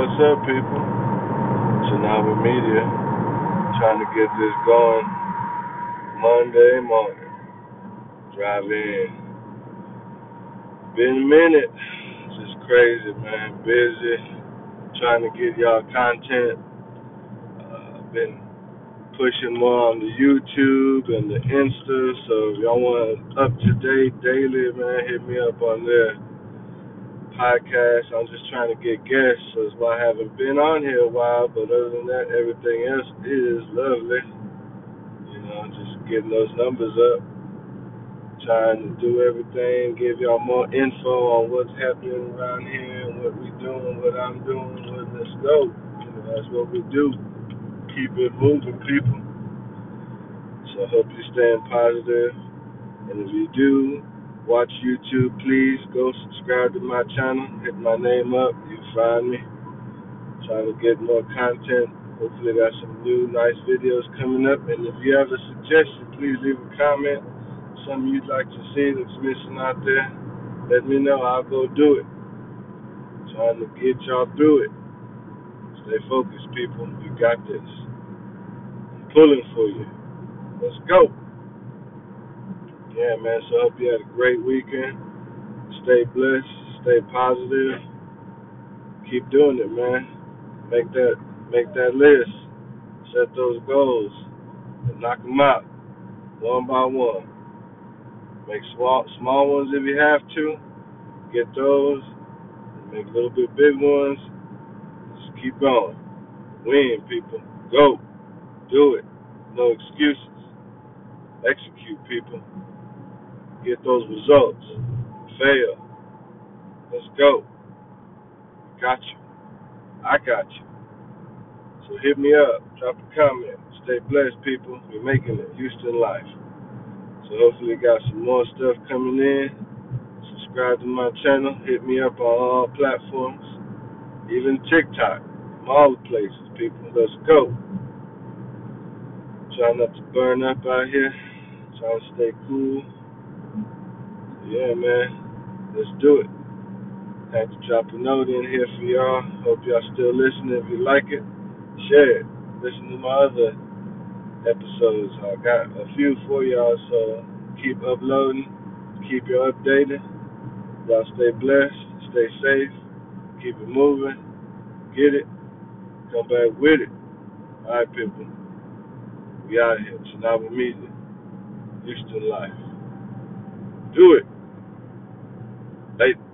What's up, people? Tsunami Media trying to get this going Monday morning. Drive in. Been a minute. Just crazy, man. Busy. Trying to get y'all content. Uh, been pushing more on the YouTube and the Insta. So if y'all want up to date daily, man, hit me up on there podcast. I'm just trying to get guests, that's why I haven't been on here a while. But other than that, everything else is lovely. You know, just getting those numbers up, trying to do everything, give y'all more info on what's happening around here what we doing, what I'm doing. Well, let's go. You know, that's what we do. Keep it moving, people. So I hope you're staying positive. And if you do, watch YouTube, please go subscribe to my channel. Hit my name up. You find me. Trying to get more content. Hopefully, got some new nice videos coming up. And if you have a suggestion, please leave a comment. Something you'd like to see that's missing out there. Let me know. I'll go do it. Trying to get y'all through it. Stay focused, people. You got this. I'm pulling for you. Let's go. Yeah, man. So I hope you had a great weekend. Stay blessed. Stay positive. Keep doing it, man. Make that make that list. Set those goals and knock them out one by one. Make small small ones if you have to. Get those. Make a little bit big ones. Just keep going. Win, people. Go. Do it. No excuses. Execute, people get those results. Fail. Let's go. Got you. I got you. So hit me up. Drop a comment. Stay blessed, people. We're making it. Houston Life. So hopefully got some more stuff coming in. Subscribe to my channel. Hit me up on all platforms. Even TikTok. From all the places, people. Let's go. Try not to burn up out here. Trying to stay cool man, let's do it. Had to drop a note in here for y'all. Hope y'all still listening. If you like it, share it. Listen to my other episodes. I got a few for y'all, so keep uploading, keep you updated. Y'all stay blessed, stay safe, keep it moving, get it, come back with it. All right, people. We out here. Tsunami Media. Houston Life. Do it. They